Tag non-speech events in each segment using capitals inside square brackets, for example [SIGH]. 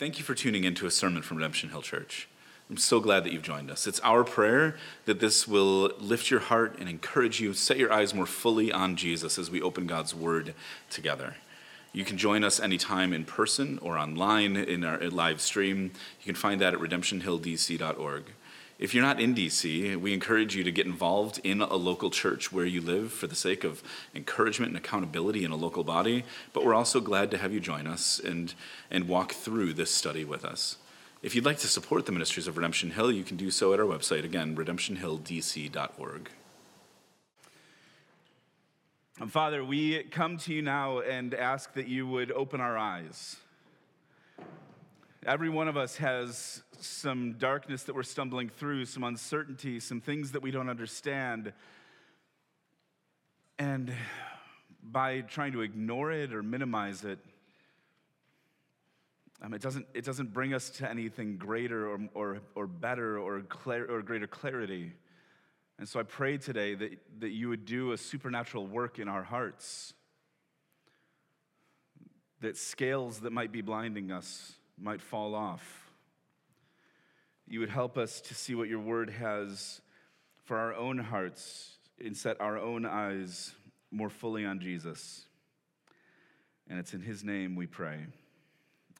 Thank you for tuning in to a sermon from Redemption Hill Church. I'm so glad that you've joined us. It's our prayer that this will lift your heart and encourage you, set your eyes more fully on Jesus as we open God's Word together. You can join us anytime in person or online in our live stream. You can find that at redemptionhilldc.org. If you're not in DC, we encourage you to get involved in a local church where you live for the sake of encouragement and accountability in a local body. But we're also glad to have you join us and, and walk through this study with us. If you'd like to support the ministries of Redemption Hill, you can do so at our website, again, redemptionhilldc.org. Um, Father, we come to you now and ask that you would open our eyes. Every one of us has some darkness that we're stumbling through, some uncertainty, some things that we don't understand. And by trying to ignore it or minimize it, um, it, doesn't, it doesn't bring us to anything greater or, or, or better or, or greater clarity. And so I pray today that, that you would do a supernatural work in our hearts, that scales that might be blinding us might fall off. You would help us to see what your word has for our own hearts and set our own eyes more fully on Jesus. And it's in his name we pray.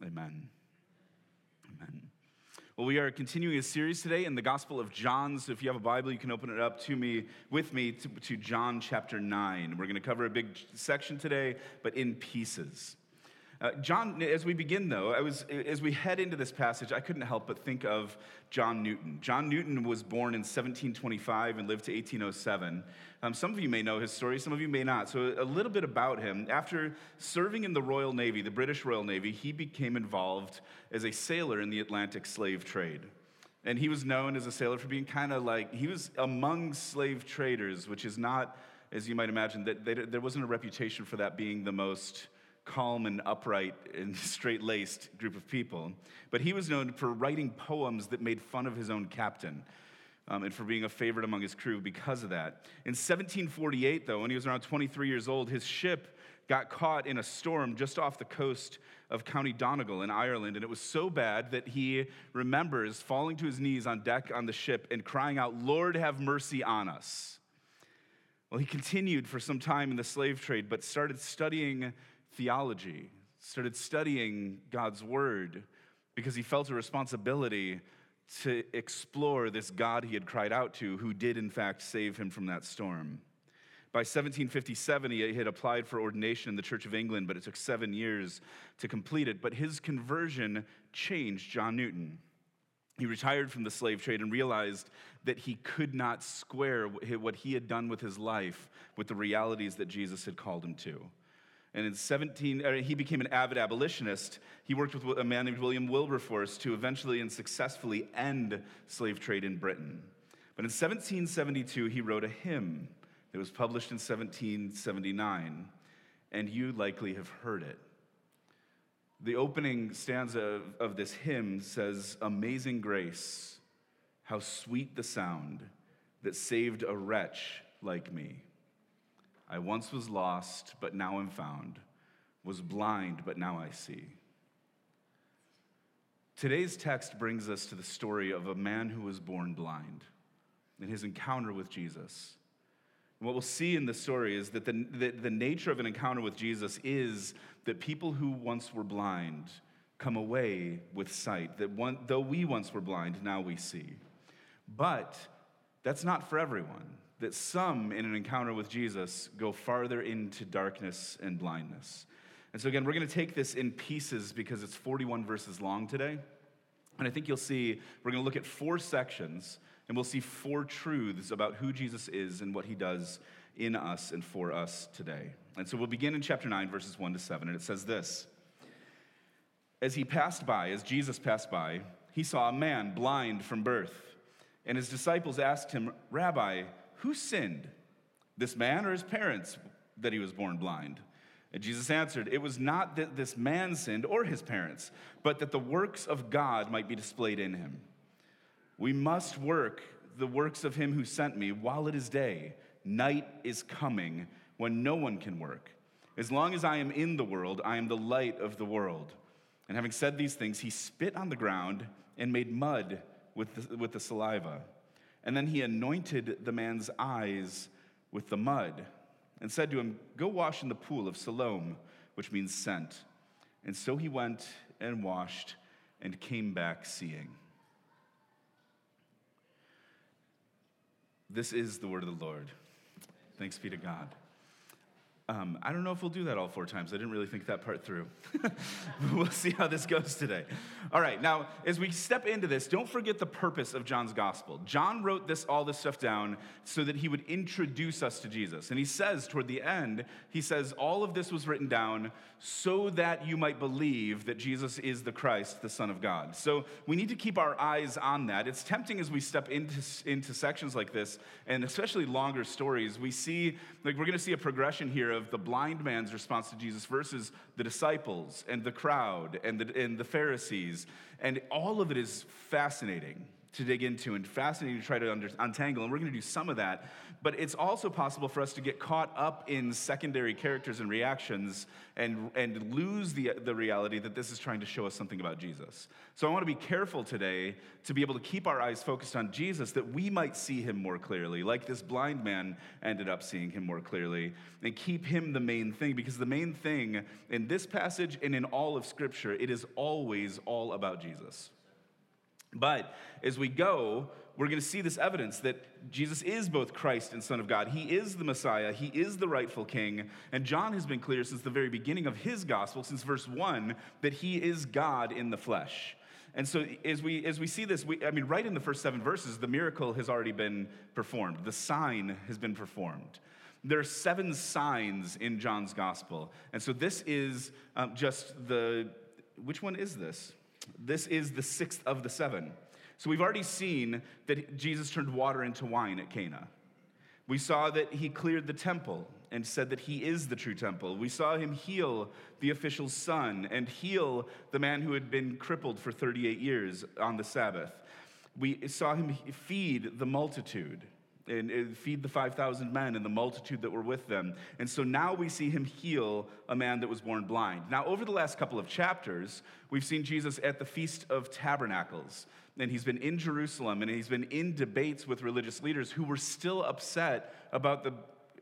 Amen. Amen. Well, we are continuing a series today in the Gospel of John. So if you have a Bible, you can open it up to me, with me, to, to John chapter 9. We're going to cover a big section today, but in pieces. Uh, John, as we begin though, I was, as we head into this passage, I couldn't help but think of John Newton. John Newton was born in 1725 and lived to 1807. Um, some of you may know his story, some of you may not. So, a little bit about him. After serving in the Royal Navy, the British Royal Navy, he became involved as a sailor in the Atlantic slave trade. And he was known as a sailor for being kind of like, he was among slave traders, which is not, as you might imagine, that they, there wasn't a reputation for that being the most calm and upright and [LAUGHS] straight laced group of people. But he was known for writing poems that made fun of his own captain. Um, and for being a favorite among his crew because of that. In 1748, though, when he was around 23 years old, his ship got caught in a storm just off the coast of County Donegal in Ireland. And it was so bad that he remembers falling to his knees on deck on the ship and crying out, Lord, have mercy on us. Well, he continued for some time in the slave trade, but started studying theology, started studying God's word because he felt a responsibility to explore this God he had cried out to, who did in fact save him from that storm. By 1757, he had applied for ordination in the Church of England, but it took seven years to complete it. But his conversion changed John Newton. He retired from the slave trade and realized that he could not square what he had done with his life with the realities that Jesus had called him to. And in 17, er, he became an avid abolitionist. He worked with a man named William Wilberforce to eventually and successfully end slave trade in Britain. But in 1772, he wrote a hymn that was published in 1779, and you likely have heard it. The opening stanza of, of this hymn says, Amazing grace, how sweet the sound that saved a wretch like me. I once was lost, but now am found, was blind, but now I see. Today's text brings us to the story of a man who was born blind and his encounter with Jesus. And what we'll see in the story is that the, the, the, nature of an encounter with Jesus is that people who once were blind come away with sight. That one, though we once were blind, now we see. But that's not for everyone that some in an encounter with Jesus go farther into darkness and blindness. And so, again, we're going to take this in pieces because it's 41 verses long today. And I think you'll see we're going to look at four sections and we'll see four truths about who Jesus is and what he does in us and for us today. And so we'll begin in chapter 9, verses 1 to 7. And it says this As he passed by, as Jesus passed by, he saw a man blind from birth. And his disciples asked him, Rabbi, who sinned, this man or his parents, that he was born blind? And Jesus answered, It was not that this man sinned or his parents, but that the works of God might be displayed in him. We must work the works of him who sent me while it is day. Night is coming when no one can work. As long as I am in the world, I am the light of the world. And having said these things, he spit on the ground and made mud with the, with the saliva. And then he anointed the man's eyes with the mud and said to him, Go wash in the pool of Siloam, which means sent. And so he went and washed and came back seeing. This is the word of the Lord. Thanks be to God. Um, I don't know if we'll do that all four times. I didn't really think that part through. [LAUGHS] we'll see how this goes today. All right, now as we step into this, don't forget the purpose of John's gospel. John wrote this all this stuff down so that he would introduce us to Jesus. And he says toward the end, he says, all of this was written down so that you might believe that Jesus is the Christ, the Son of God. So we need to keep our eyes on that. It's tempting as we step into, into sections like this, and especially longer stories, we see, like, we're going to see a progression here of the blind man's response to Jesus versus the disciples and the crowd and the, and the Pharisees. And all of it is fascinating to dig into and fascinating to try to under, untangle. And we're going to do some of that. But it's also possible for us to get caught up in secondary characters and reactions and, and lose the, the reality that this is trying to show us something about Jesus. So I want to be careful today to be able to keep our eyes focused on Jesus that we might see him more clearly, like this blind man ended up seeing him more clearly, and keep him the main thing. Because the main thing in this passage and in all of Scripture, it is always all about Jesus. But as we go, we're going to see this evidence that Jesus is both Christ and Son of God. He is the Messiah, He is the rightful King. And John has been clear since the very beginning of his gospel, since verse 1, that He is God in the flesh. And so as we as we see this, we, I mean, right in the first seven verses, the miracle has already been performed. The sign has been performed. There are seven signs in John's gospel, and so this is um, just the. Which one is this? This is the sixth of the seven. So we've already seen that Jesus turned water into wine at Cana. We saw that he cleared the temple and said that he is the true temple. We saw him heal the official's son and heal the man who had been crippled for 38 years on the Sabbath. We saw him feed the multitude and feed the 5,000 men and the multitude that were with them. And so now we see him heal a man that was born blind. Now, over the last couple of chapters, we've seen Jesus at the Feast of Tabernacles and he's been in Jerusalem and he's been in debates with religious leaders who were still upset about the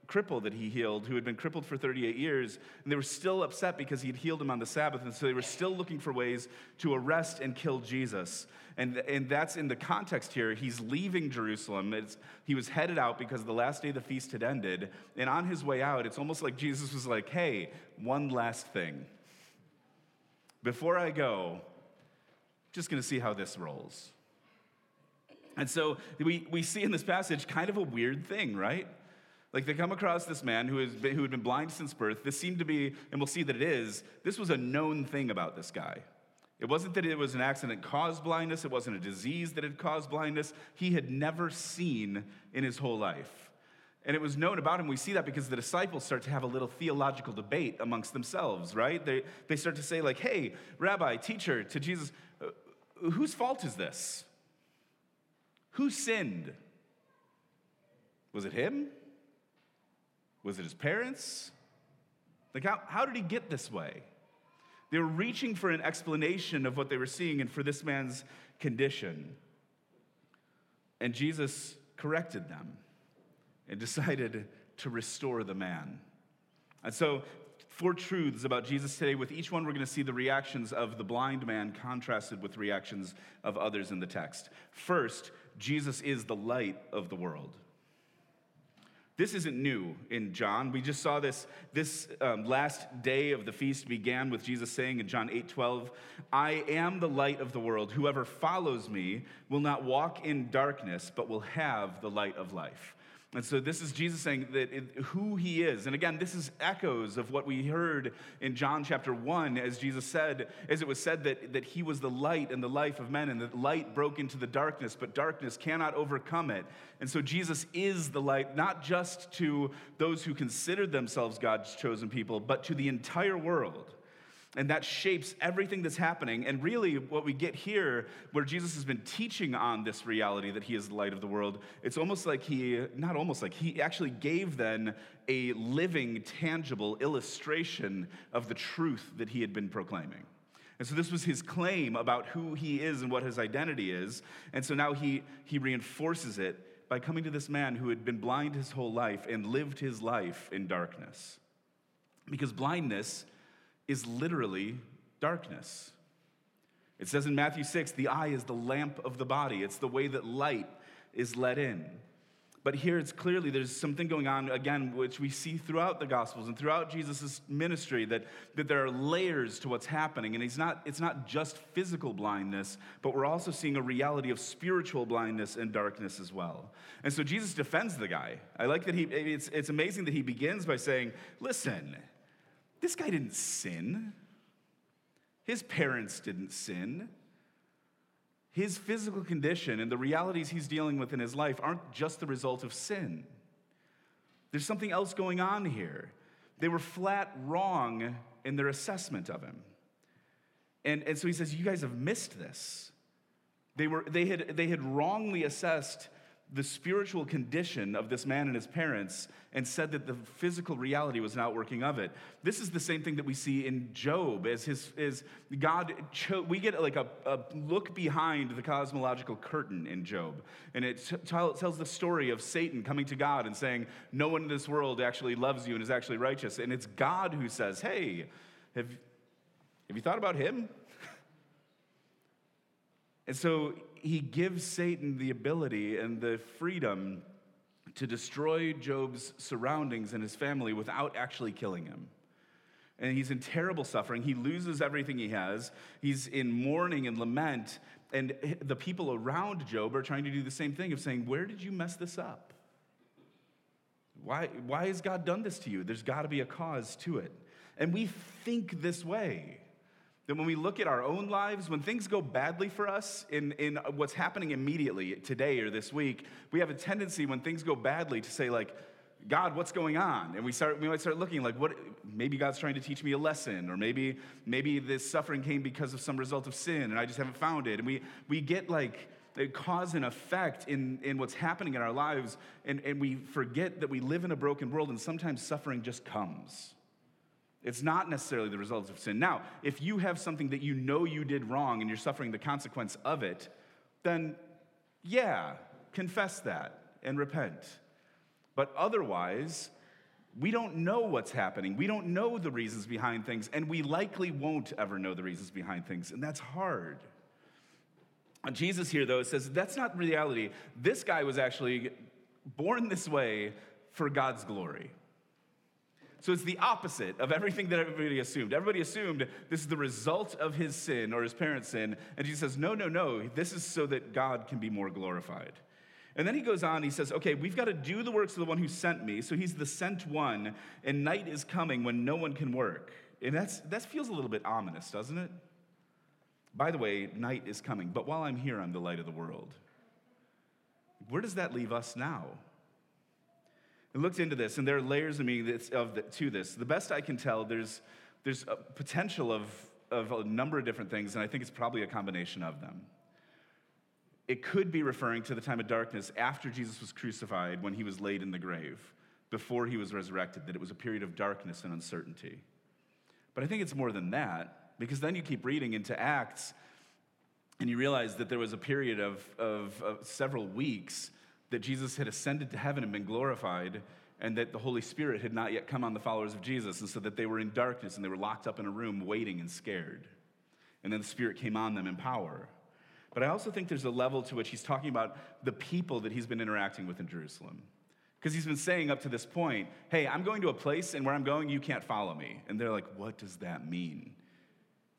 cripple that he healed, who had been crippled for 38 years, and they were still upset because he had healed him on the Sabbath, and so they were still looking for ways to arrest and kill Jesus. And, and that's in the context here. He's leaving Jerusalem. It's, he was headed out because the last day of the feast had ended, and on his way out, it's almost like Jesus was like, hey, one last thing. Before I go, just going to see how this rolls. And so we, we see in this passage kind of a weird thing, right? Like they come across this man who, been, who had been blind since birth. This seemed to be, and we'll see that it is, this was a known thing about this guy. It wasn't that it was an accident caused blindness, it wasn't a disease that had caused blindness. He had never seen in his whole life. And it was known about him. We see that because the disciples start to have a little theological debate amongst themselves, right? They, they start to say, like, hey, rabbi, teacher, to Jesus, uh, whose fault is this? Who sinned? Was it him? Was it his parents? Like, how, how did he get this way? They were reaching for an explanation of what they were seeing and for this man's condition. And Jesus corrected them and [LAUGHS] decided to restore the man. And so four truths about Jesus today. With each one, we're going to see the reactions of the blind man contrasted with reactions of others in the text. First, Jesus is the light of the world. This isn't new in John. We just saw this this um, last day of the feast began with Jesus saying in John 8 12, I am the light of the world. Whoever follows me will not walk in darkness, but will have the light of life. And so this is Jesus saying that who he is. And again, this is echoes of what we heard in John chapter 1 as Jesus said, as it was said that, that he was the light and the life of men, and that light broke into the darkness, but darkness cannot overcome it. And so Jesus is the light, not just to those who consider themselves God's chosen people, but to the entire world. And that shapes everything that's happening. And really, what we get here, where Jesus has been teaching on this reality that he is the light of the world, it's almost like he, not almost like, he actually gave then a living, tangible illustration of the truth that he had been proclaiming. And so this was his claim about who he is and what his identity is. And so now he, he reinforces it by coming to this man who had been blind his whole life and lived his life in darkness. Because blindness is literally darkness. It says in Matthew 6 the eye is the lamp of the body, it's the way that light is let in. But here it's clearly there's something going on, again, which we see throughout the Gospels and throughout Jesus' ministry, that, that there are layers to what's happening. And he's not, it's not just physical blindness, but we're also seeing a reality of spiritual blindness and darkness as well. And so Jesus defends the guy. I like that he, it's, it's amazing that he begins by saying, Listen, this guy didn't sin, his parents didn't sin his physical condition and the realities he's dealing with in his life aren't just the result of sin. There's something else going on here. They were flat wrong in their assessment of him. And, and so he says, You guys have missed this. They, were, they, had, they had wrongly assessed the spiritual condition of this man and his parents and said that the physical reality was an outworking of it. This is the same thing that we see in Job as his as God cho- we get like a, a, look behind the cosmological curtain in Job. And it t- tells the story of Satan coming to God and saying, No one in this world actually loves you and is actually righteous. And it's God who says, Hey, have, have you thought about him? [LAUGHS] and so he gives Satan the ability and the freedom to destroy Job's surroundings and his family without actually killing him. And he's in terrible suffering. He loses everything he has. He's in mourning and lament. And the people around Job are trying to do the same thing of saying, Where did you mess this up? Why, why has God done this to you? There's got to be a cause to it. And we think this way. That when we look at our own lives, when things go badly for us in, in what's happening immediately today or this week, we have a tendency when things go badly to say, like, God, what's going on? And we start we might start looking like what maybe God's trying to teach me a lesson, or maybe maybe this suffering came because of some result of sin and I just haven't found it. And we we get like cause and effect in, in what's happening in our lives, and, and we forget that we live in a broken world and sometimes suffering just comes. It's not necessarily the result of sin. Now, if you have something that you know you did wrong and you're suffering the consequence of it, then yeah, confess that and repent. But otherwise, we don't know what's happening. We don't know the reasons behind things, and we likely won't ever know the reasons behind things, and that's hard. Uh, Jesus here, though, says that's not reality. This guy was actually born this way for God's glory. So it's the opposite of everything that everybody assumed. Everybody assumed this is the result of his sin or his parents' sin. And Jesus says, no, no, no. This is so that God can be more glorified. And then he goes on, he says, okay, we've got to do the works of the one who sent me. So he's the sent one, and night is coming when no one can work. And that's, that feels a little bit ominous, doesn't it? By the way, night is coming, but while I'm here, I'm the light of the world. Where does that leave us now? Looked into this, and there are layers of me that's, of the, to this. The best I can tell, there's, there's a potential of, of a number of different things, and I think it's probably a combination of them. It could be referring to the time of darkness after Jesus was crucified when he was laid in the grave, before he was resurrected, that it was a period of darkness and uncertainty. But I think it's more than that, because then you keep reading into Acts, and you realize that there was a period of, of, of several weeks that Jesus had ascended to heaven and been glorified, and that the Holy Spirit had not yet come on the followers of Jesus, and so that they were in darkness and they were locked up in a room waiting and scared. And then the Spirit came on them in power. But I also think there's a level to which he's talking about the people that he's been interacting with in Jerusalem. Because he's been saying up to this point, hey, I'm going to a place, and where I'm going, you can't follow me. And they're like, what does that mean?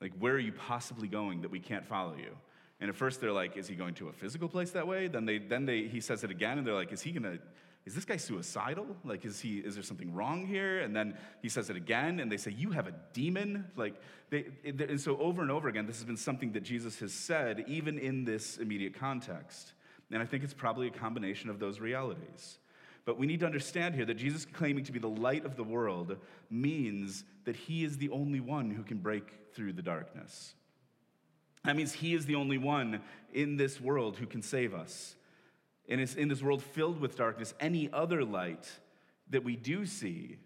Like, where are you possibly going that we can't follow you? And at first they're like, is he going to a physical place that way? Then they then they he says it again and they're like, is he gonna is this guy suicidal? Like, is he is there something wrong here? And then he says it again, and they say, You have a demon? Like they and so over and over again, this has been something that Jesus has said, even in this immediate context. And I think it's probably a combination of those realities. But we need to understand here that Jesus claiming to be the light of the world means that he is the only one who can break through the darkness. That means He is the only one in this world who can save us. And it's in this world filled with darkness, any other light that we do see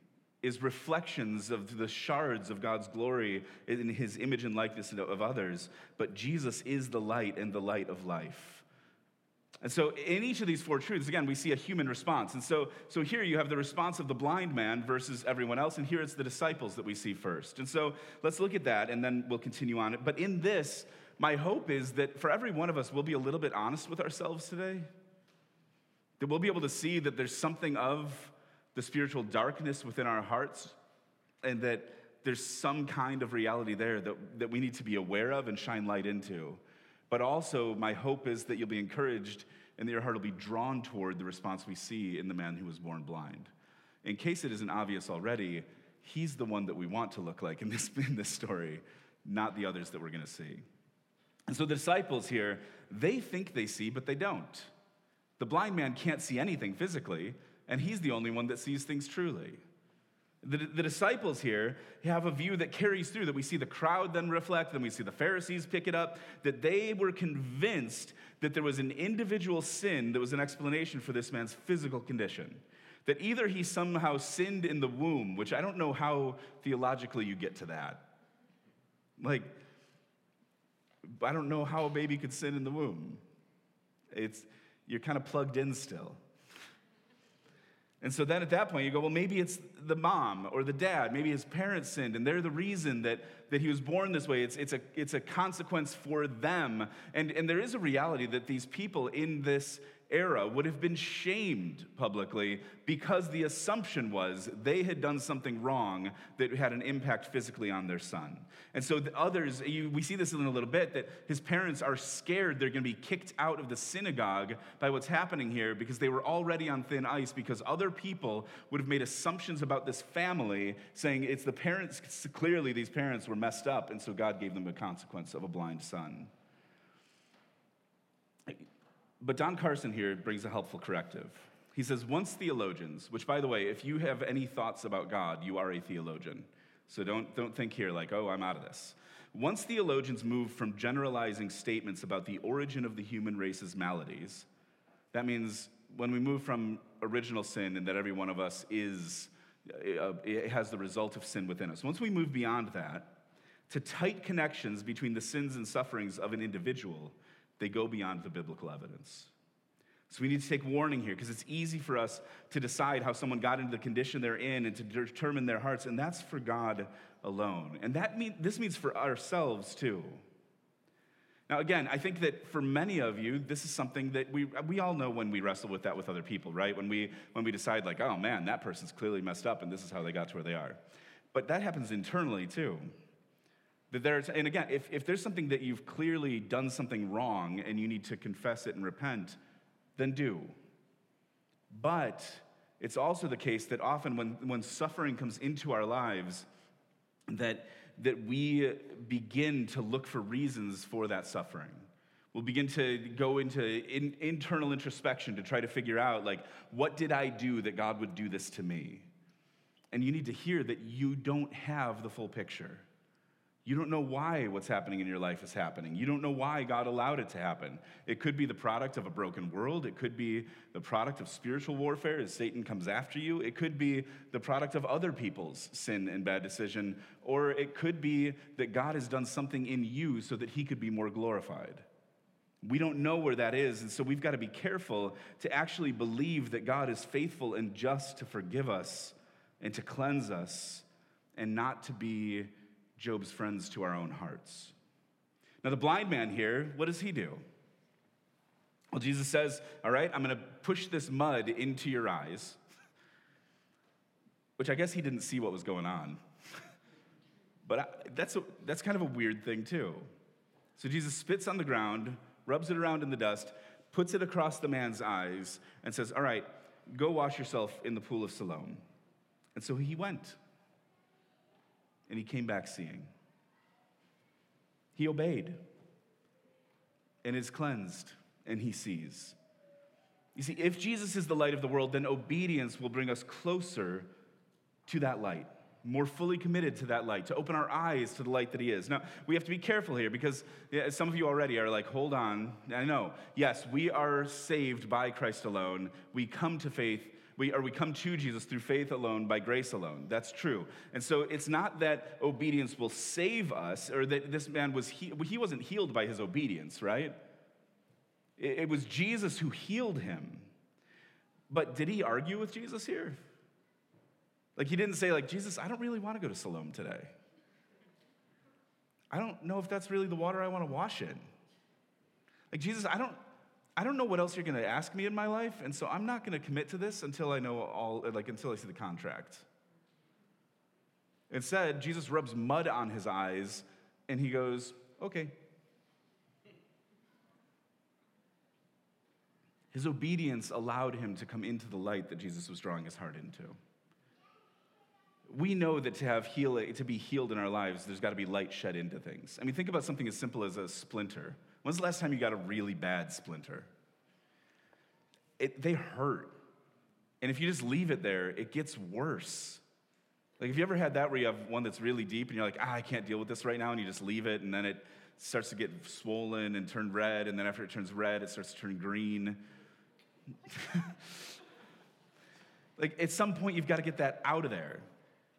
is reflections of the shards of God's glory in his image and likeness of others, but Jesus is the light and the light of life. And so, in each of these four truths, again, we see a human response. And so, so here you have the response of the blind man versus everyone else, and here it's the disciples that we see first. And so, let's look at that, and then we'll continue on it. But in this, my hope is that for every one of us, we'll be a little bit honest with ourselves today. That we'll be able to see that there's something of the spiritual darkness within our hearts, and that there's some kind of reality there that, that we need to be aware of and shine light into. But also, my hope is that you'll be encouraged and that your heart will be drawn toward the response we see in the man who was born blind. In case it isn't obvious already, he's the one that we want to look like in this, [LAUGHS] in this story, not the others that we're going to see. And so the disciples here, they think they see, but they don't. The blind man can't see anything physically, and he's the only one that sees things truly. The, the, disciples here have a view that carries through, that we see the crowd then reflect, then we see the Pharisees pick it up, that they were convinced that there was an individual sin that was an explanation for this man's physical condition. That either he somehow sinned in the womb, which I don't know how theologically you get to that. Like, I don't know how a baby could sin in the womb. It's, you're kind of plugged in still. And so then at that point, you go, well, maybe it's the mom or the dad. Maybe his parents sinned, and they're the reason that, that he was born this way. It's, it's, a, it's a consequence for them. And, and there is a reality that these people in this era would have been shamed publicly because the assumption was they had done something wrong that had an impact physically on their son. And so the others, you, we see this in a little bit, that his parents are scared they're going to be kicked out of the synagogue by what's happening here because they were already on thin ice because other people would have made assumptions about this family saying it's the parents, clearly these parents were messed up, and so God gave them a consequence of a blind son. But Don Carson here brings a helpful corrective. He says, once theologians, which by the way, if you have any thoughts about God, you are a theologian. So don't, don't think here like, oh, I'm out of this. Once theologians move from generalizing statements about the origin of the human race's maladies, that means when we move from original sin and that every one of us is, uh, it has the result of sin within us. Once we move beyond that to tight connections between the sins and sufferings of an individual, they go beyond the biblical evidence. So we need to take warning here because it's easy for us to decide how someone got into the condition they're in and to determine their hearts, and that's for God alone. And that mean, this means for ourselves too. Now, again, I think that for many of you, this is something that we, we all know when we wrestle with that with other people, right? When we, when we decide, like, oh man, that person's clearly messed up and this is how they got to where they are. But that happens internally too. That there's, and again, if, if there's something that you've clearly done something wrong and you need to confess it and repent, then do. But it's also the case that often when, when suffering comes into our lives, that, that we begin to look for reasons for that suffering. We'll begin to go into in, internal introspection to try to figure out, like, what did I do that God would do this to me? And you need to hear that you don't have the full picture. You don't know why what's happening in your life is happening. You don't know why God allowed it to happen. It could be the product of a broken world. It could be the product of spiritual warfare as Satan comes after you. It could be the product of other people's sin and bad decision. Or it could be that God has done something in you so that he could be more glorified. We don't know where that is, and so we've got to be careful to actually believe that God is faithful and just to forgive us and to cleanse us and not to be Job's friends to our own hearts. Now, the blind man here, what does he do? Well, Jesus says, All right, I'm going to push this mud into your eyes, which I guess he didn't see what was going on. [LAUGHS] but I, that's, a, that's kind of a weird thing, too. So Jesus spits on the ground, rubs it around in the dust, puts it across the man's eyes, and says, All right, go wash yourself in the pool of Siloam. And so he went and he came back seeing. He obeyed and is cleansed, and he sees. You see, if Jesus is the light of the world, then obedience will bring us closer to that light, more fully committed to that light, to open our eyes to the light that he is. Now, we have to be careful here because some of you already are like, hold on. I know, yes, we are saved by Christ alone. We come to faith We, or we come to Jesus through faith alone, by grace alone. That's true. And so it's not that obedience will save us, or that this man was, he, he wasn't healed by his obedience, right? It, it was Jesus who healed him. But did he argue with Jesus here? Like he didn't say, like, Jesus, I don't really want to go to Siloam today. I don't know if that's really the water I want to wash in. Like, Jesus, I don't, I don't know what else you're going to ask me in my life, and so I'm not going to commit to this until I know all, like, until I see the contract. Instead, Jesus rubs mud on his eyes, and he goes, okay. His obedience allowed him to come into the light that Jesus was drawing his heart into we know that to have healing, to be healed in our lives, there's got to be light shed into things. I mean, think about something as simple as a splinter. When's the last time you got a really bad splinter? It, they hurt. And if you just leave it there, it gets worse. Like, have you ever had that where you have one that's really deep and you're like, ah, I can't deal with this right now, and you just leave it, and then it starts to get swollen and turn red, and then after it turns red, it starts to turn green. [LAUGHS] like, at some point, you've got to get that out of there.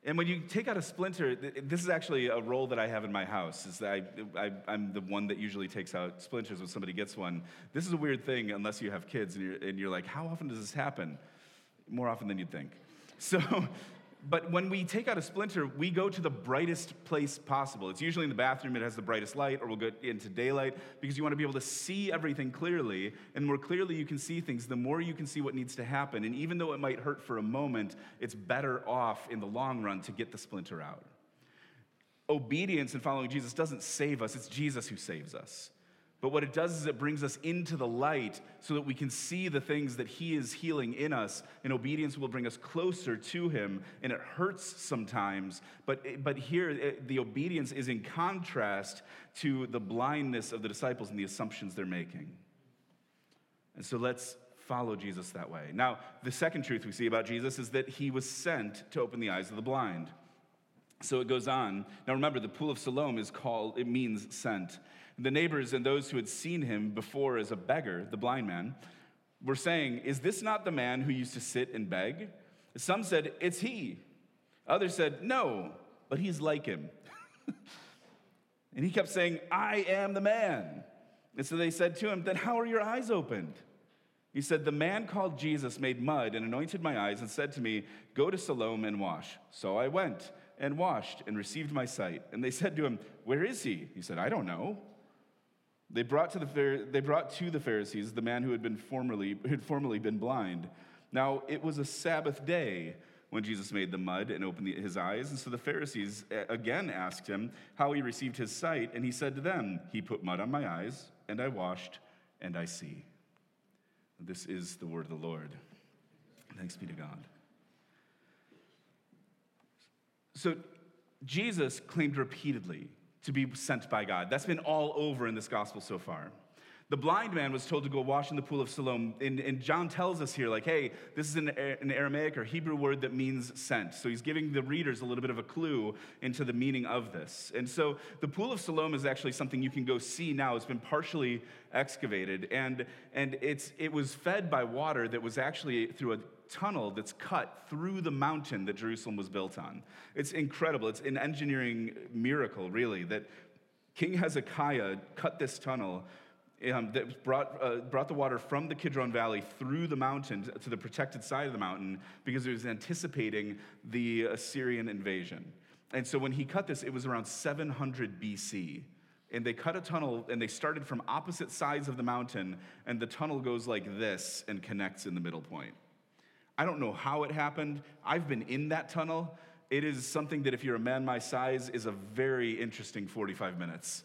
And when you take out a splinter, this is actually a role that I have in my house. Is that I, am the one that usually takes out splinters when somebody gets one. This is a weird thing unless you have kids and you're, and you're like, how often does this happen? More often than you'd think. So [LAUGHS] but when we take out a splinter, we go to the brightest place possible. It's usually in the bathroom, it has the brightest light, or we'll go into daylight because you want to be able to see everything clearly. And more clearly you can see things, the more you can see what needs to happen. And even though it might hurt for a moment, it's better off in the long run to get the splinter out. Obedience and following Jesus doesn't save us, it's Jesus who saves us. But what it does is it brings us into the light so that we can see the things that He is healing in us. And obedience will bring us closer to Him. And it hurts sometimes. But, but here, it, the obedience is in contrast to the blindness of the disciples and the assumptions they're making. And so let's follow Jesus that way. Now, the second truth we see about Jesus is that He was sent to open the eyes of the blind. So it goes on. Now remember, the pool of Siloam is called, it means sent. The neighbors and those who had seen him before as a beggar, the blind man, were saying, Is this not the man who used to sit and beg? Some said, It's he. Others said, No, but he's like him. [LAUGHS] and he kept saying, I am the man. And so they said to him, Then how are your eyes opened? He said, The man called Jesus made mud and anointed my eyes and said to me, Go to Siloam and wash. So I went and washed and received my sight. And they said to him, Where is he? He said, I don't know. They brought to the, they brought to the Pharisees the man who had, been formerly, who had formerly been blind. Now, it was a Sabbath day when Jesus made the mud and opened his eyes. And so the Pharisees again asked him how he received his sight. And he said to them, He put mud on my eyes, and I washed, and I see. This is the word of the Lord. Thanks be to God. So Jesus claimed repeatedly to be sent by God. That's been all over in this gospel so far. The blind man was told to go wash in the pool of Siloam. And, and John tells us here, like, hey, this is an, an, Aramaic or Hebrew word that means sent. So he's giving the readers a little bit of a clue into the meaning of this. And so the pool of Siloam is actually something you can go see now. It's been partially excavated. And, and it's, it was fed by water that was actually through a tunnel that's cut through the mountain that Jerusalem was built on. It's incredible. It's an engineering miracle, really, that King Hezekiah cut this tunnel um, that brought, uh, brought the water from the Kidron Valley through the mountain to the protected side of the mountain because it was anticipating the Assyrian invasion. And so when he cut this, it was around 700 BC. And they cut a tunnel and they started from opposite sides of the mountain, and the tunnel goes like this and connects in the middle point. I don't know how it happened. I've been in that tunnel. It is something that, if you're a man my size, is a very interesting 45 minutes.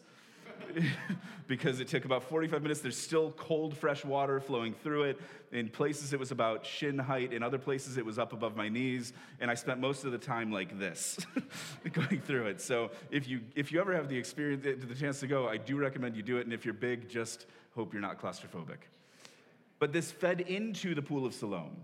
[LAUGHS] because it took about 45 minutes. There's still cold, fresh water flowing through it. In places, it was about shin height. In other places, it was up above my knees. And I spent most of the time like this, [LAUGHS] going through it. So if you, if you ever have the experience, the chance to go, I do recommend you do it. And if you're big, just hope you're not claustrophobic. But this fed into the pool of Siloam.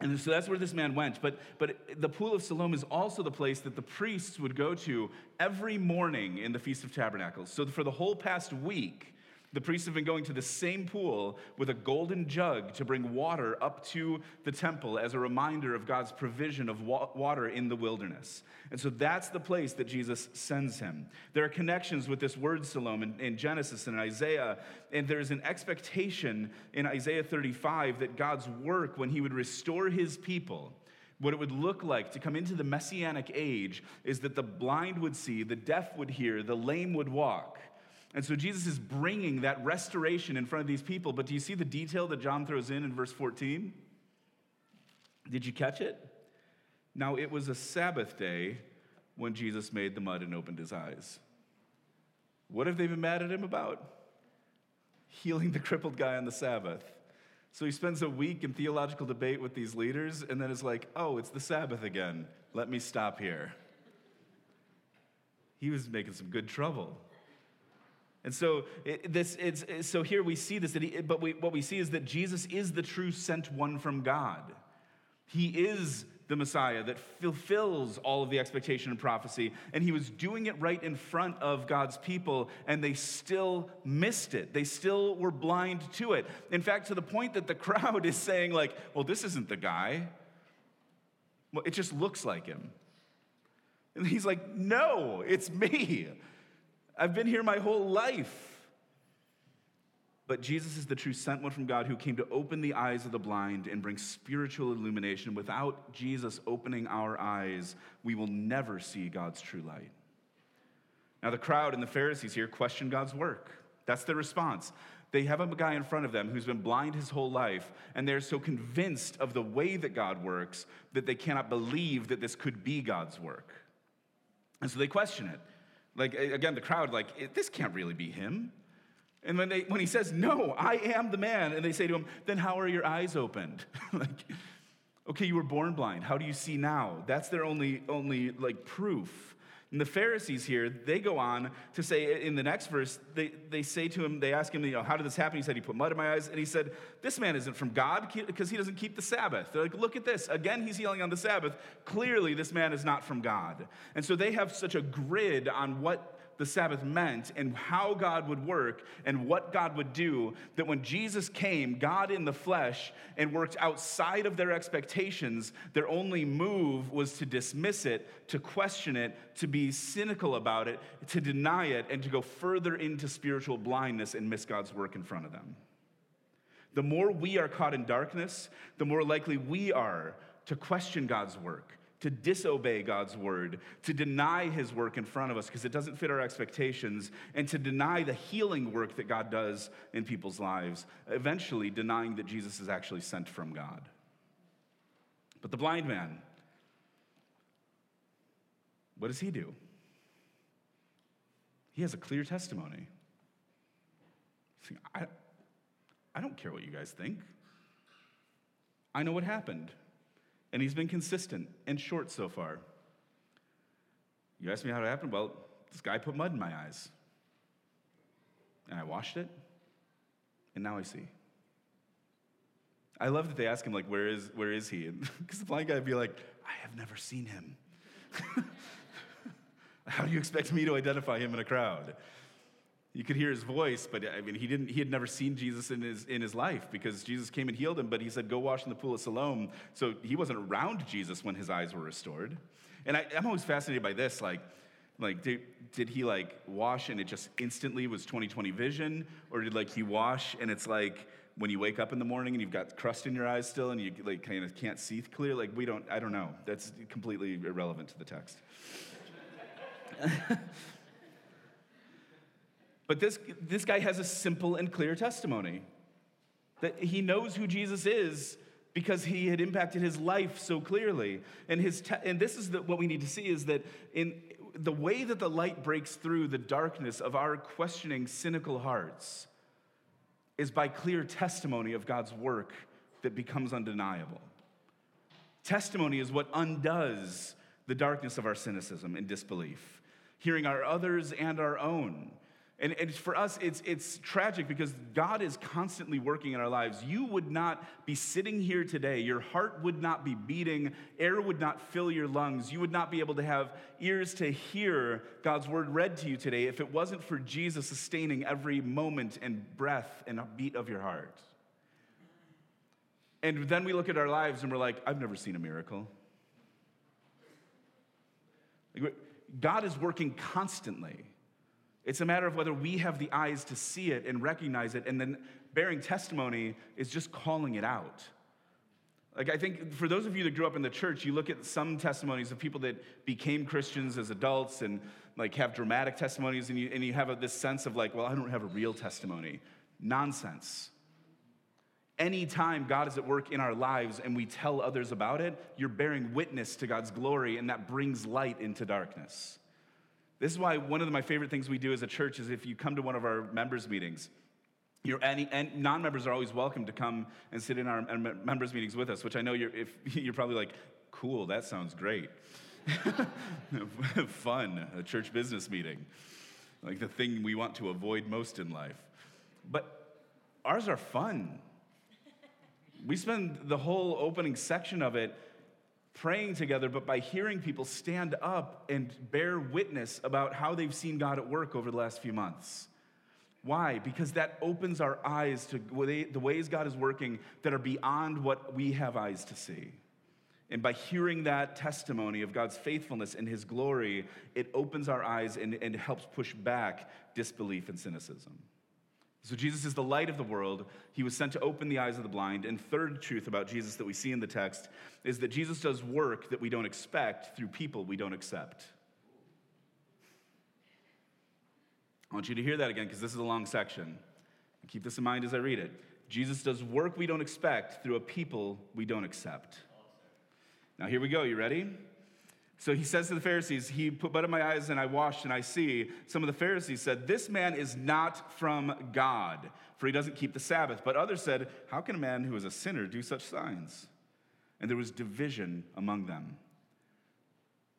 And so that's where this man went. But, but the Pool of Siloam is also the place that the priests would go to every morning in the Feast of Tabernacles. So for the whole past week, The priests have been going to the same pool with a golden jug to bring water up to the temple as a reminder of God's provision of water in the wilderness. And so that's the place that Jesus sends him. There are connections with this word Siloam in, in Genesis and Isaiah, and there's an expectation in Isaiah 35 that God's work, when he would restore his people, what it would look like to come into the messianic age is that the blind would see, the deaf would hear, the lame would walk. And so Jesus is bringing that restoration in front of these people. But do you see the detail that John throws in in verse 14? Did you catch it? Now, it was a Sabbath day when Jesus made the mud and opened his eyes. What have they been mad at him about? Healing the crippled guy on the Sabbath. So he spends a week in theological debate with these leaders and then is like, oh, it's the Sabbath again. Let me stop here. He was making some good trouble. And so it, this, it's, so here we see this, that he, but we, what we see is that Jesus is the true sent one from God. He is the Messiah that fulfills all of the expectation and prophecy, and he was doing it right in front of God's people, and they still missed it. They still were blind to it. In fact, to the point that the [LAUGHS] crowd is saying, like, well, this isn't the guy. Well, it just looks like him. And he's like, no, it's me. I've been here my whole life. But Jesus is the true sent one from God who came to open the eyes of the blind and bring spiritual illumination. Without Jesus opening our eyes, we will never see God's true light. Now, the crowd and the Pharisees here question God's work. That's their response. They have a guy in front of them who's been blind his whole life, and they're so convinced of the way that God works that they cannot believe that this could be God's work. And so they question it. Like, again, the crowd, like, this can't really be him. And when, they, when he says, No, I am the man, and they say to him, Then how are your eyes opened? [LAUGHS] like, okay, you were born blind. How do you see now? That's their only, only like, proof. And the Pharisees here, they go on to say in the next verse, they, they say to him, they ask him, you know, how did this happen? He said, he put mud in my eyes. And he said, this man isn't from God because he doesn't keep the Sabbath. They're like, look at this. Again, he's healing on the Sabbath. Clearly, this man is not from God. And so they have such a grid on what the Sabbath meant and how God would work and what God would do, that when Jesus came, God in the flesh, and worked outside of their expectations, their only move was to dismiss it, to question it, to be cynical about it, to deny it, and to go further into spiritual blindness and miss God's work in front of them. The more we are caught in darkness, the more likely we are to question God's work to disobey God's word, to deny his work in front of us because it doesn't fit our expectations, and to deny the healing work that God does in people's lives, eventually denying that Jesus is actually sent from God. But the blind man, what does he do? He has a clear testimony. I, I don't care what you guys think. I know what happened and he's been consistent and short so far. You ask me how it happened? Well, this guy put mud in my eyes. And I washed it, and now I see. I love that they ask him, like, where is, where is he? [LAUGHS] Because the blind guy would be like, I have never seen him. [LAUGHS] how do you expect me to identify him in a crowd? You could hear his voice, but I mean, he, didn't, he had never seen Jesus in his, in his life because Jesus came and healed him, but he said, Go wash in the pool of Siloam. So he wasn't around Jesus when his eyes were restored. And I, am always fascinated by this. Like, like did, did he like wash and it just instantly was 2020 vision? Or did like he wash and it's like when you wake up in the morning and you've got crust in your eyes still and you like kind of can't see clear? Like, we don't, I don't know. That's completely irrelevant to the text. [LAUGHS] But this, this guy has a simple and clear testimony that he knows who Jesus is because he had impacted his life so clearly. And, his te- and this is the, what we need to see is that in the way that the light breaks through the darkness of our questioning, cynical hearts is by clear testimony of God's work that becomes undeniable. Testimony is what undoes the darkness of our cynicism and disbelief, hearing our others and our own And, and for us, it's, it's tragic because God is constantly working in our lives. You would not be sitting here today. Your heart would not be beating. Air would not fill your lungs. You would not be able to have ears to hear God's word read to you today if it wasn't for Jesus sustaining every moment and breath and beat of your heart. And then we look at our lives and we're like, I've never seen a miracle. God is working constantly. It's a matter of whether we have the eyes to see it and recognize it, and then bearing testimony is just calling it out. Like, I think for those of you that grew up in the church, you look at some testimonies of people that became Christians as adults and like have dramatic testimonies, and you, and you have a, this sense of like, well, I don't have a real testimony. Nonsense. Anytime God is at work in our lives and we tell others about it, you're bearing witness to God's glory, and that brings light into darkness. This is why one of my favorite things we do as a church is if you come to one of our members' meetings, your any, and non-members are always welcome to come and sit in our members' meetings with us. Which I know you're if [LAUGHS] you're probably like, cool, that sounds great, [LAUGHS] fun, a church business meeting, like the thing we want to avoid most in life. But ours are fun. We spend the whole opening section of it praying together, but by hearing people stand up and bear witness about how they've seen God at work over the last few months. Why? Because that opens our eyes to the ways God is working that are beyond what we have eyes to see. And by hearing that testimony of God's faithfulness and His glory, it opens our eyes and, and helps push back disbelief and cynicism. So, Jesus is the light of the world. He was sent to open the eyes of the blind. And third truth about Jesus that we see in the text is that Jesus does work that we don't expect through people we don't accept. I want you to hear that again because this is a long section. Keep this in mind as I read it. Jesus does work we don't expect through a people we don't accept. Now, here we go. You ready? So he says to the Pharisees, He put blood in my eyes and I washed and I see. Some of the Pharisees said, This man is not from God, for he doesn't keep the Sabbath. But others said, How can a man who is a sinner do such signs? And there was division among them.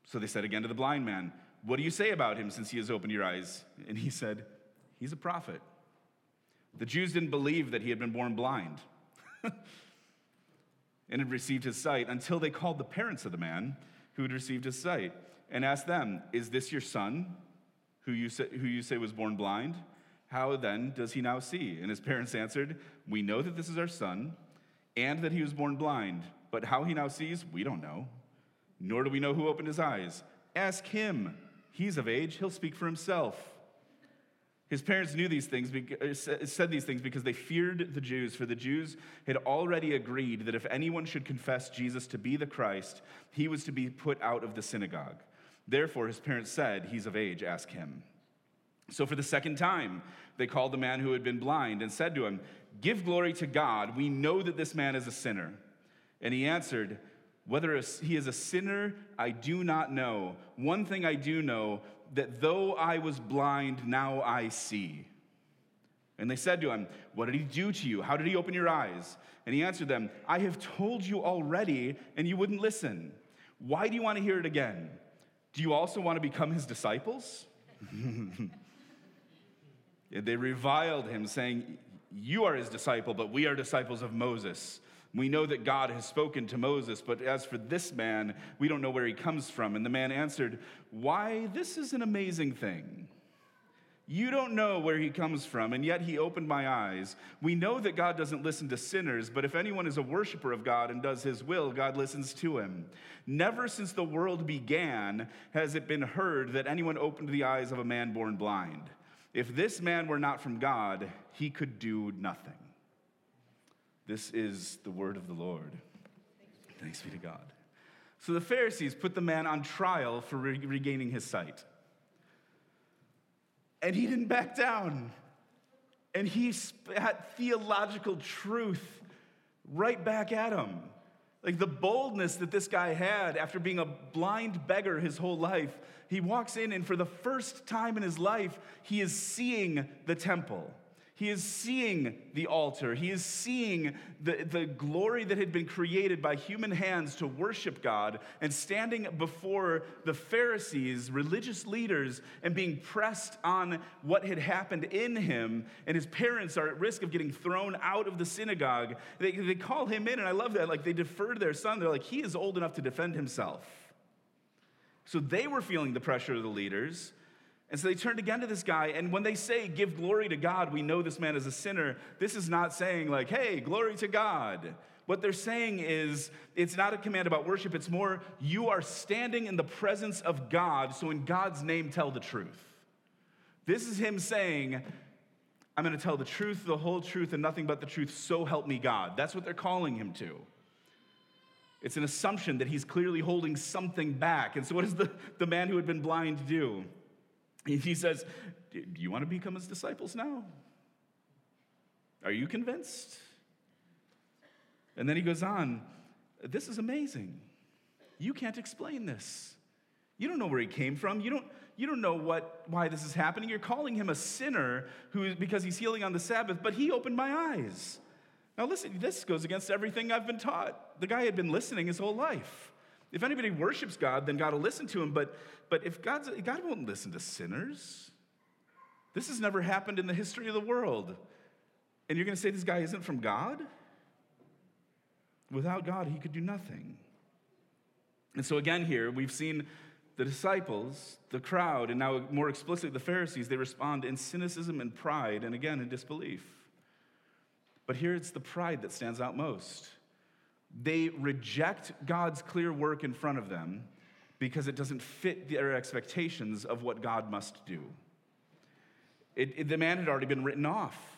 So they said again to the blind man, What do you say about him since he has opened your eyes? And he said, He's a prophet. The Jews didn't believe that he had been born blind [LAUGHS] and had received his sight until they called the parents of the man who had received his sight and asked them, Is this your son who you say, who you say was born blind? How then does he now see? And his [LAUGHS] parents answered, We know that this is our son and that he was born blind, but how he now sees, we don't know. Nor do we know who opened his eyes. Ask him. He's of age, he'll speak for himself. His parents knew these things, uh, said these things because they feared the Jews, for the Jews had already agreed that if anyone should confess Jesus to be the Christ, he was to be put out of the synagogue. Therefore, his parents said, He's of age, ask him. So, for the second time, they called the man who had been blind and said to him, Give glory to God. We know that this man is a sinner. And he answered, Whether he is a sinner, I do not know. One thing I do know that though I was blind, now I see. And they said to him, What did he do to you? How did he open your eyes? And he answered them, I have told you already, and you wouldn't listen. Why do you want to hear it again? Do you also want to become his disciples? [LAUGHS] they reviled him, saying, You are his disciple, but we are disciples of Moses. We know that God has spoken to Moses, but as for this man, we don't know where he comes from. And the man answered, Why, this is an amazing thing. You don't know where he comes from, and yet he opened my eyes. We know that God doesn't listen to sinners, but if anyone is a worshiper of God and does his will, God listens to him. Never since the world began has it been heard that anyone opened the eyes of a man born blind. If this man were not from God, he could do nothing. This is the word of the Lord. Thanks be to God. So the Pharisees put the man on trial for re- regaining his sight. And he didn't back down. And he spat theological truth right back at him. Like the boldness that this guy had after being a blind beggar his whole life, he walks in and for the first time in his life, he is seeing the temple. He is seeing the altar. He is seeing the, the glory that had been created by human hands to worship God and standing before the Pharisees, religious leaders, and being pressed on what had happened in him. And his parents are at risk of getting thrown out of the synagogue. They, they call him in, and I love that. Like they deferred their son. They're like, he is old enough to defend himself. So they were feeling the pressure of the leaders. And so they turned again to this guy, and when they say, Give glory to God, we know this man is a sinner, this is not saying, like, hey, glory to God. What they're saying is, it's not a command about worship, it's more, you are standing in the presence of God, so in God's name, tell the truth. This is him saying, I'm gonna tell the truth, the whole truth, and nothing but the truth, so help me God. That's what they're calling him to. It's an assumption that he's clearly holding something back. And so, what does the, the man who had been blind do? He says, Do you want to become his disciples now? Are you convinced? And then he goes on, This is amazing. You can't explain this. You don't know where he came from. You don't, you don't know what, why this is happening. You're calling him a sinner who, because he's healing on the Sabbath, but he opened my eyes. Now, listen, this goes against everything I've been taught. The guy had been listening his whole life. If anybody worships God, then God will listen to him. But, but if God's, God won't listen to sinners, this has never happened in the history of the world. And you're going to say this guy isn't from God? Without God, he could do nothing. And so, again, here we've seen the disciples, the crowd, and now more explicitly the Pharisees, they respond in cynicism and pride, and again in disbelief. But here it's the pride that stands out most. They reject God's clear work in front of them because it doesn't fit their expectations of what God must do. It, it, the man had already been written off.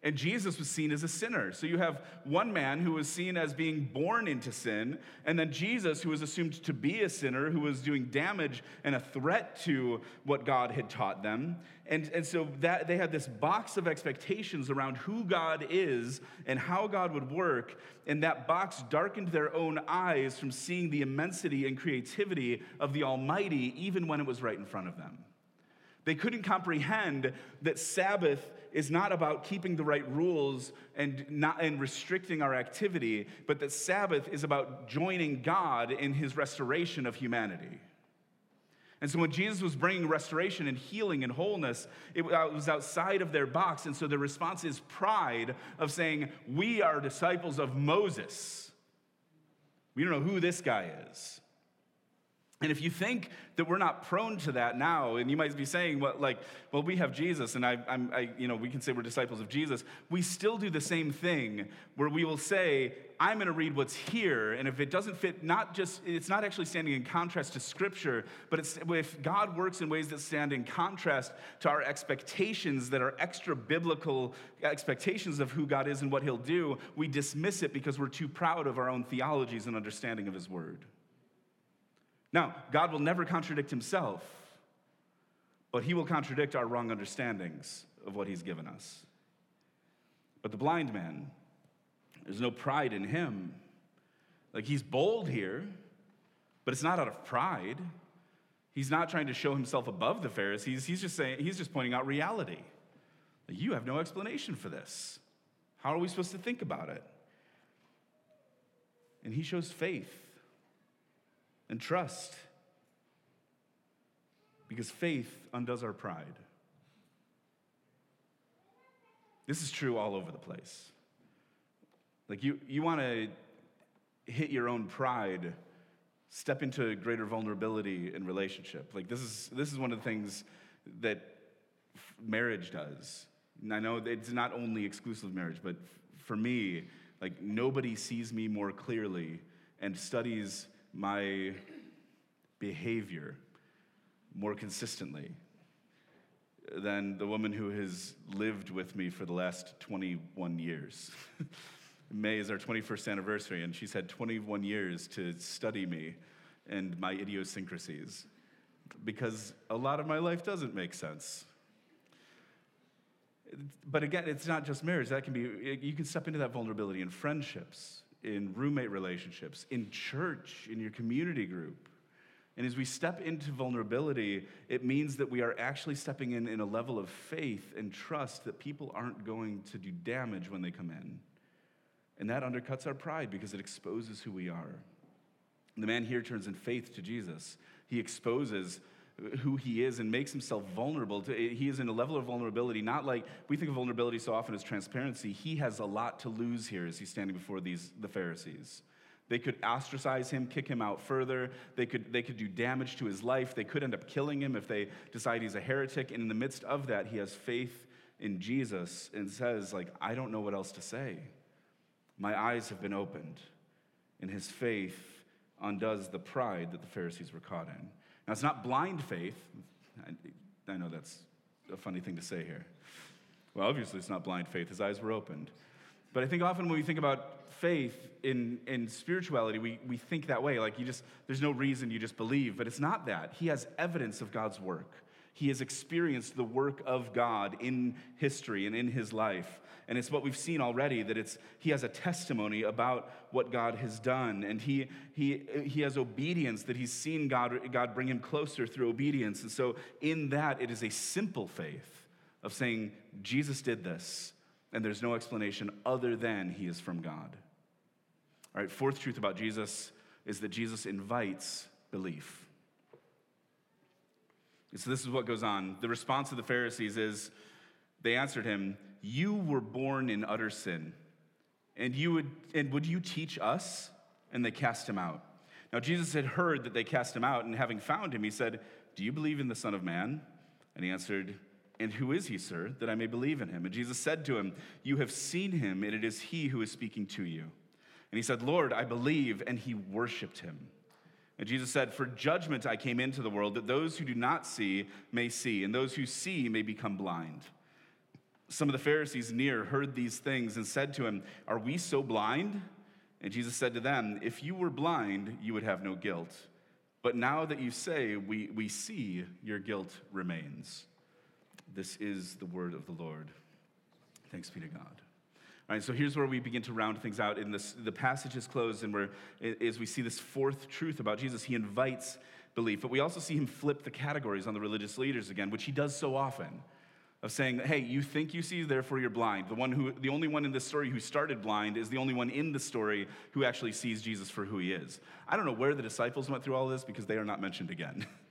And Jesus was seen as a sinner. So you have one man who was seen as being born into sin, and then Jesus, who was assumed to be a sinner, who was doing damage and a threat to what God had taught them. And, and so that they had this box of expectations around who God is and how God would work, and that box darkened their own eyes from seeing the immensity and creativity of the Almighty, even when it was right in front of them. They couldn't comprehend that Sabbath is not about keeping the right rules and, not, and restricting our activity, but that Sabbath is about joining God in his restoration of humanity. And so when Jesus was bringing restoration and healing and wholeness, it was outside of their box. And so the response is pride of saying, We are disciples of Moses. We don't know who this guy is. And if you think that we're not prone to that now, and you might be saying, well, like, well, we have Jesus, and I, I'm, I, you know, we can say we're disciples of Jesus. We still do the same thing, where we will say, I'm going to read what's here, and if it doesn't fit, not just, it's not actually standing in contrast to Scripture, but it's if God works in ways that stand in contrast to our expectations that are extra biblical expectations of who God is and what He'll do, we dismiss it because we're too proud of our own theologies and understanding of His Word. Now, God will never contradict himself, but he will contradict our wrong understandings of what he's given us. But the blind man, there's no pride in him. Like he's bold here, but it's not out of pride. He's not trying to show himself above the Pharisees. He's just saying, he's just pointing out reality. Like, you have no explanation for this. How are we supposed to think about it? And he shows faith and trust. Because faith undoes our pride. This is true all over the place. Like, you, you want to hit your own pride, step into greater vulnerability in relationship. Like, this is, this is one of the things that marriage does. And I know it's not only exclusive marriage, but for me, like, nobody sees me more clearly and studies my behavior more consistently than the woman who has lived with me for the last 21 years. [LAUGHS] May is our 21st anniversary, and she's had 21 years to study me and my idiosyncrasies because a lot of my life doesn't make sense. But again, it's not just marriage. That can be, you can step into that vulnerability in friendships in roommate relationships, in church, in your community group, And as we step into vulnerability, it means that we are actually stepping in in a level of faith and trust that people aren't going to do damage when they come in. And that undercuts our pride because it exposes who we are. The man here turns in faith to Jesus. He exposes who he is and makes himself vulnerable. To, he is in a level of vulnerability, not like we think of vulnerability so often as transparency. He has a lot to lose here as he's standing before these, the Pharisees. They could ostracize him, kick him out further. They could, they could do damage to his life. They could end up killing him if they decide he's a heretic. And in the midst of that, he has faith in Jesus and says, like, I don't know what else to say. My eyes have been opened. And his faith undoes the pride that the Pharisees were caught in. Now, it's not blind faith. I, I know that's a funny thing to say here. Well, obviously, it's not blind faith. His eyes were opened. But I think often when we think about faith in, in spirituality, we, we think that way. Like you just, there's no reason you just believe, but it's not that. He has evidence of God's work. He has experienced the work of God in history and in his life. And it's what we've seen already that it's he has a testimony about what God has done. And he he he has obedience that he's seen God, God bring him closer through obedience. And so in that it is a simple faith of saying, Jesus did this, and there's no explanation other than he is from God. All right, fourth truth about Jesus is that Jesus invites belief. So this is what goes on. The response of the Pharisees is they answered him, You were born in utter sin, and you would and would you teach us? And they cast him out. Now Jesus had heard that they cast him out, and having found him, he said, Do you believe in the Son of Man? And he answered, And who is he, sir, that I may believe in him? And Jesus said to him, You have seen him, and it is he who is speaking to you. And he said, Lord, I believe. And he worshiped him. And Jesus said, For judgment I came into the world, that those who do not see may see, and those who see may become blind. Some of the Pharisees near heard these things and said to him, Are we so blind? And Jesus said to them, If you were blind, you would have no guilt. But now that you say, We, we see, your guilt remains. This is the word of the Lord. Thanks be to God. So here's where we begin to round things out. In this, the passage is closed, and we're, as we see this fourth truth about Jesus, he invites belief. But we also see him flip the categories on the religious leaders again, which he does so often. Of saying, hey, you think you see, therefore you're blind. The one who, the only one in this story who started blind is the only one in the story who actually sees Jesus for who he is. I don't know where the disciples went through all this because they are not mentioned again. [LAUGHS]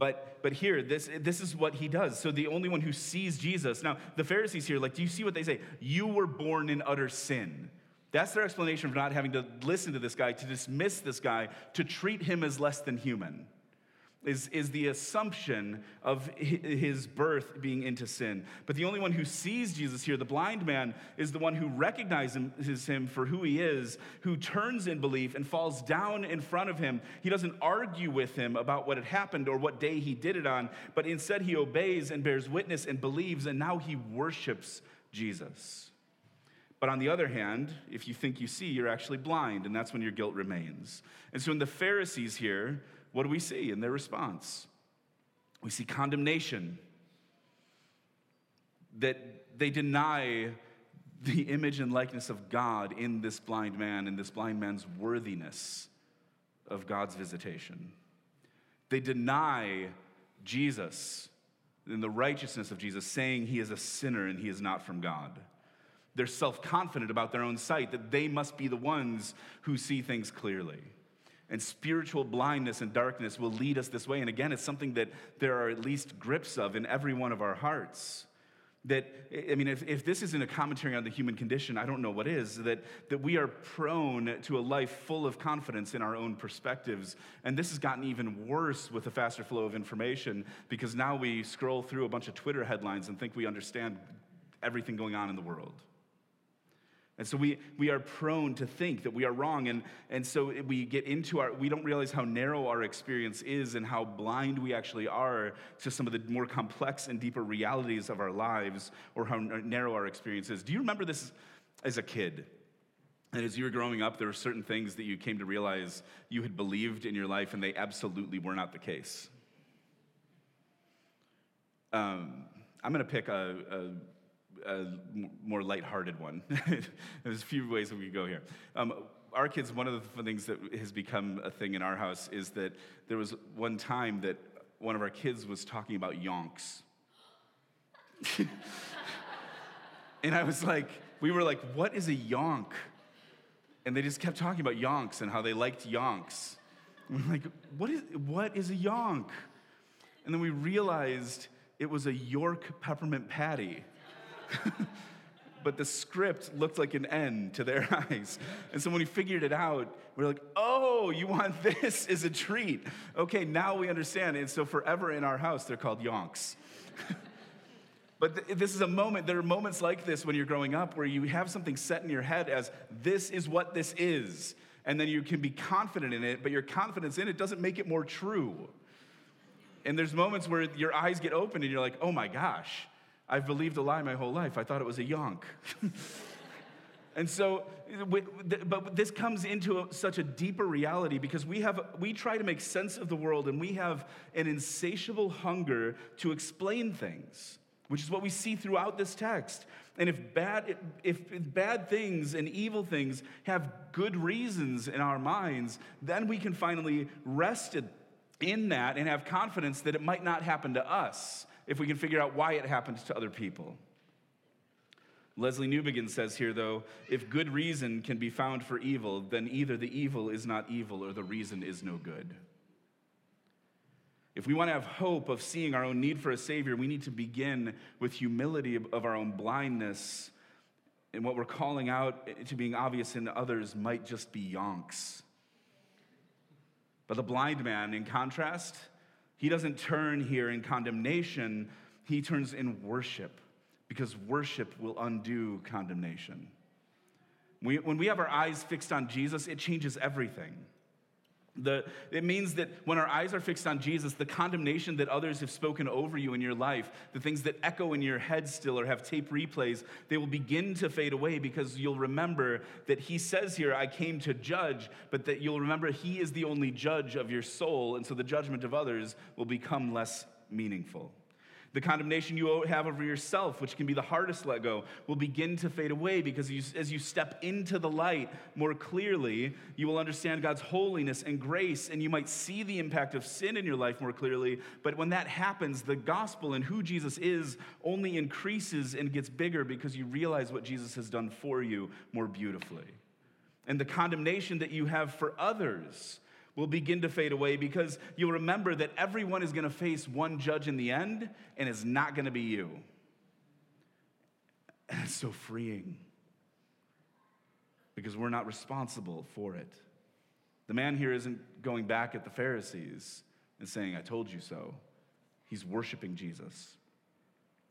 But, but here, this, this is what he does. So the only one who sees Jesus. Now, the Pharisees here, like, do you see what they say? You were born in utter sin. That's their explanation for not having to listen to this guy, to dismiss this guy, to treat him as less than human is, is the assumption of his birth being into sin. But the only one who sees Jesus here, the blind man, is the one who recognizes him for who he is, who turns in belief and falls down in front of him. He doesn't argue with him about what had happened or what day he did it on, but instead he obeys and bears witness and believes, and now he worships Jesus. But on the other hand, if you think you see, you're actually blind, and that's when your guilt remains. And so in the Pharisees here, what do we see in their response? We see condemnation, that they deny the image and likeness of God in this blind man and this blind man's worthiness of God's visitation. They deny Jesus and the righteousness of Jesus, saying he is a sinner and he is not from God. They're self confident about their own sight, that they must be the ones who see things clearly. And spiritual blindness and darkness will lead us this way. And again, it's something that there are at least grips of in every one of our hearts. That, I mean, if, if this isn't a commentary on the human condition, I don't know what is. That, that we are prone to a life full of confidence in our own perspectives. And this has gotten even worse with the faster flow of information because now we scroll through a bunch of Twitter headlines and think we understand everything going on in the world. And so we, we are prone to think that we are wrong. And, and so we get into our, we don't realize how narrow our experience is and how blind we actually are to some of the more complex and deeper realities of our lives or how narrow our experience is. Do you remember this as a kid? And as you were growing up, there were certain things that you came to realize you had believed in your life and they absolutely were not the case. Um, I'm going to pick a, a a more lighthearted one. [LAUGHS] There's a few ways that we could go here. Um, our kids, one of the things that has become a thing in our house is that there was one time that one of our kids was talking about yonks. [LAUGHS] and I was like, we were like, what is a yonk? And they just kept talking about yonks and how they liked yonks. We're like, what is, what is a yonk? And then we realized it was a York peppermint patty. [LAUGHS] but the script looked like an N to their [LAUGHS] eyes. And so when we figured it out, we are like, oh, you want [LAUGHS] this as a treat. Okay, now we understand. And so forever in our house, they're called yonks. but th- this is a moment, there are moments like this when you're growing up where you have something set in your head as this is what this is. And then you can be confident in it, but your confidence in it doesn't make it more true. And there's moments where your eyes get open and you're like, oh my gosh, I've believed a lie my whole life. I thought it was a yonk. [LAUGHS] and so, but this comes into such a deeper reality because we have, we try to make sense of the world and we have an insatiable hunger to explain things, which is what we see throughout this text. And if bad, if bad things and evil things have good reasons in our minds, then we can finally rest in that and have confidence that it might not happen to us if we can figure out why it happens to other people. Lesslie Newbigin says here, though, if good reason can be found for evil, then either the evil is not evil or the reason is no good. If we want to have hope of seeing our own need for a Savior, we need to begin with humility of our own blindness. And what we're calling out to being obvious in others might just be yonks. But the blind man, in contrast, he doesn't turn here in condemnation, he turns in worship because worship will undo condemnation. We, when we have our eyes fixed on Jesus, it changes everything. The, it means that when our eyes are fixed on Jesus, the condemnation that others have spoken over you in your life, the things that echo in your head still or have tape replays, they will begin to fade away because you'll remember that He says here, I came to judge, but that you'll remember He is the only judge of your soul, and so the judgment of others will become less meaningful. The condemnation you have over yourself, which can be the hardest let go, will begin to fade away because you, as you step into the light more clearly, you will understand God's holiness and grace, and you might see the impact of sin in your life more clearly. But when that happens, the gospel and who Jesus is only increases and gets bigger because you realize what Jesus has done for you more beautifully. And the condemnation that you have for others will begin to fade away because you'll remember that everyone is going to face one judge in the end, and it's not going to be you. And it's so freeing because we're not responsible for it. The man here isn't going back at the Pharisees and saying, I told you so. He's worshiping Jesus.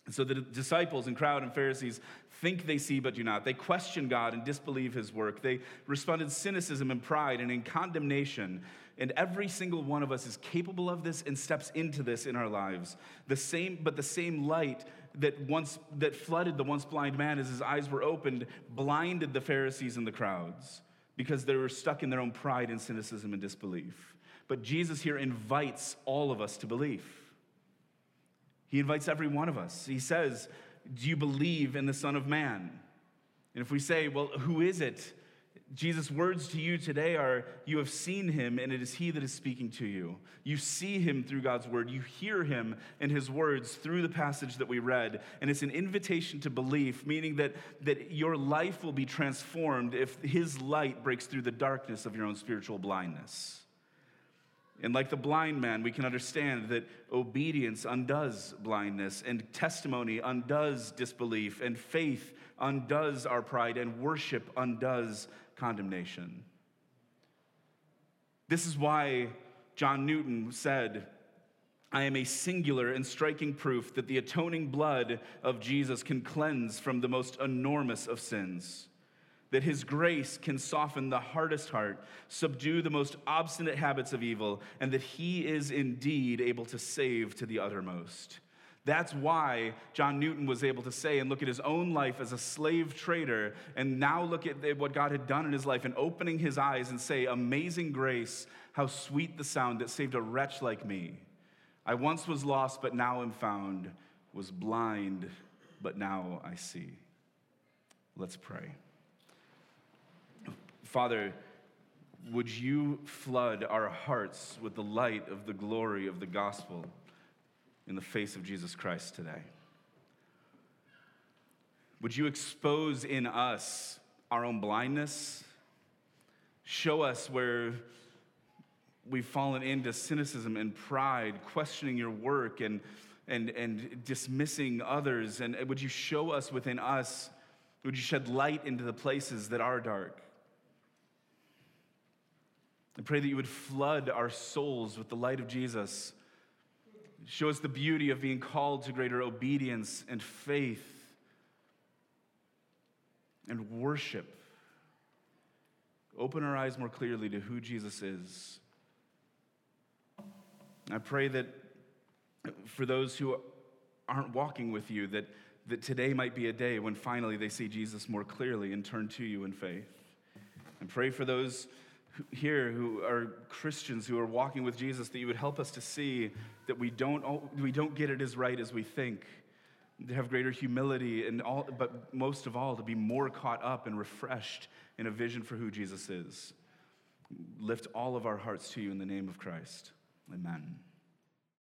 And so the disciples and crowd and Pharisees think they see but do not. They question God and disbelieve his work. They respond in cynicism and pride and in condemnation. And every single one of us is capable of this and steps into this in our lives. The same, but the same light that once that flooded the once blind man as his eyes were opened blinded the Pharisees and the crowds because they were stuck in their own pride and cynicism and disbelief. But Jesus here invites all of us to believe. He invites every one of us. He says, Do you believe in the Son of Man? And if we say, Well, who is it? Jesus' words to you today are You have seen him, and it is he that is speaking to you. You see him through God's word. You hear him in his words through the passage that we read. And it's an invitation to belief, meaning that, that your life will be transformed if his light breaks through the darkness of your own spiritual blindness. And like the blind man, we can understand that obedience undoes blindness, and testimony undoes disbelief, and faith undoes our pride, and worship undoes condemnation. This is why John Newton said, I am a singular and striking proof that the atoning blood of Jesus can cleanse from the most enormous of sins that his grace can soften the hardest heart, subdue the most obstinate habits of evil, and that he is indeed able to save to the uttermost. That's why John Newton was able to say and look at his own life as a slave trader, and now look at what God had done in his life and opening his eyes and say, Amazing grace, how sweet the sound that saved a wretch like me. I once was lost, but now am found, was blind, but now I see. Let's pray. Father, would you flood our hearts with the light of the glory of the gospel in the face of Jesus Christ today? Would you expose in us our own blindness? Show us where we've fallen into cynicism and pride, questioning your work and, and, and dismissing others. And would you show us within us, would you shed light into the places that are dark? I pray that you would flood our souls with the light of Jesus. Show us the beauty of being called to greater obedience and faith and worship. Open our eyes more clearly to who Jesus is. I pray that for those who aren't walking with you, that, that today might be a day when finally they see Jesus more clearly and turn to you in faith. And pray for those here who are Christians who are walking with Jesus that you would help us to see that we don't, we don't get it as right as we think, to have greater humility, and all, but most of all, to be more caught up and refreshed in a vision for who Jesus is. Lift all of our hearts to you in the name of Christ. Amen.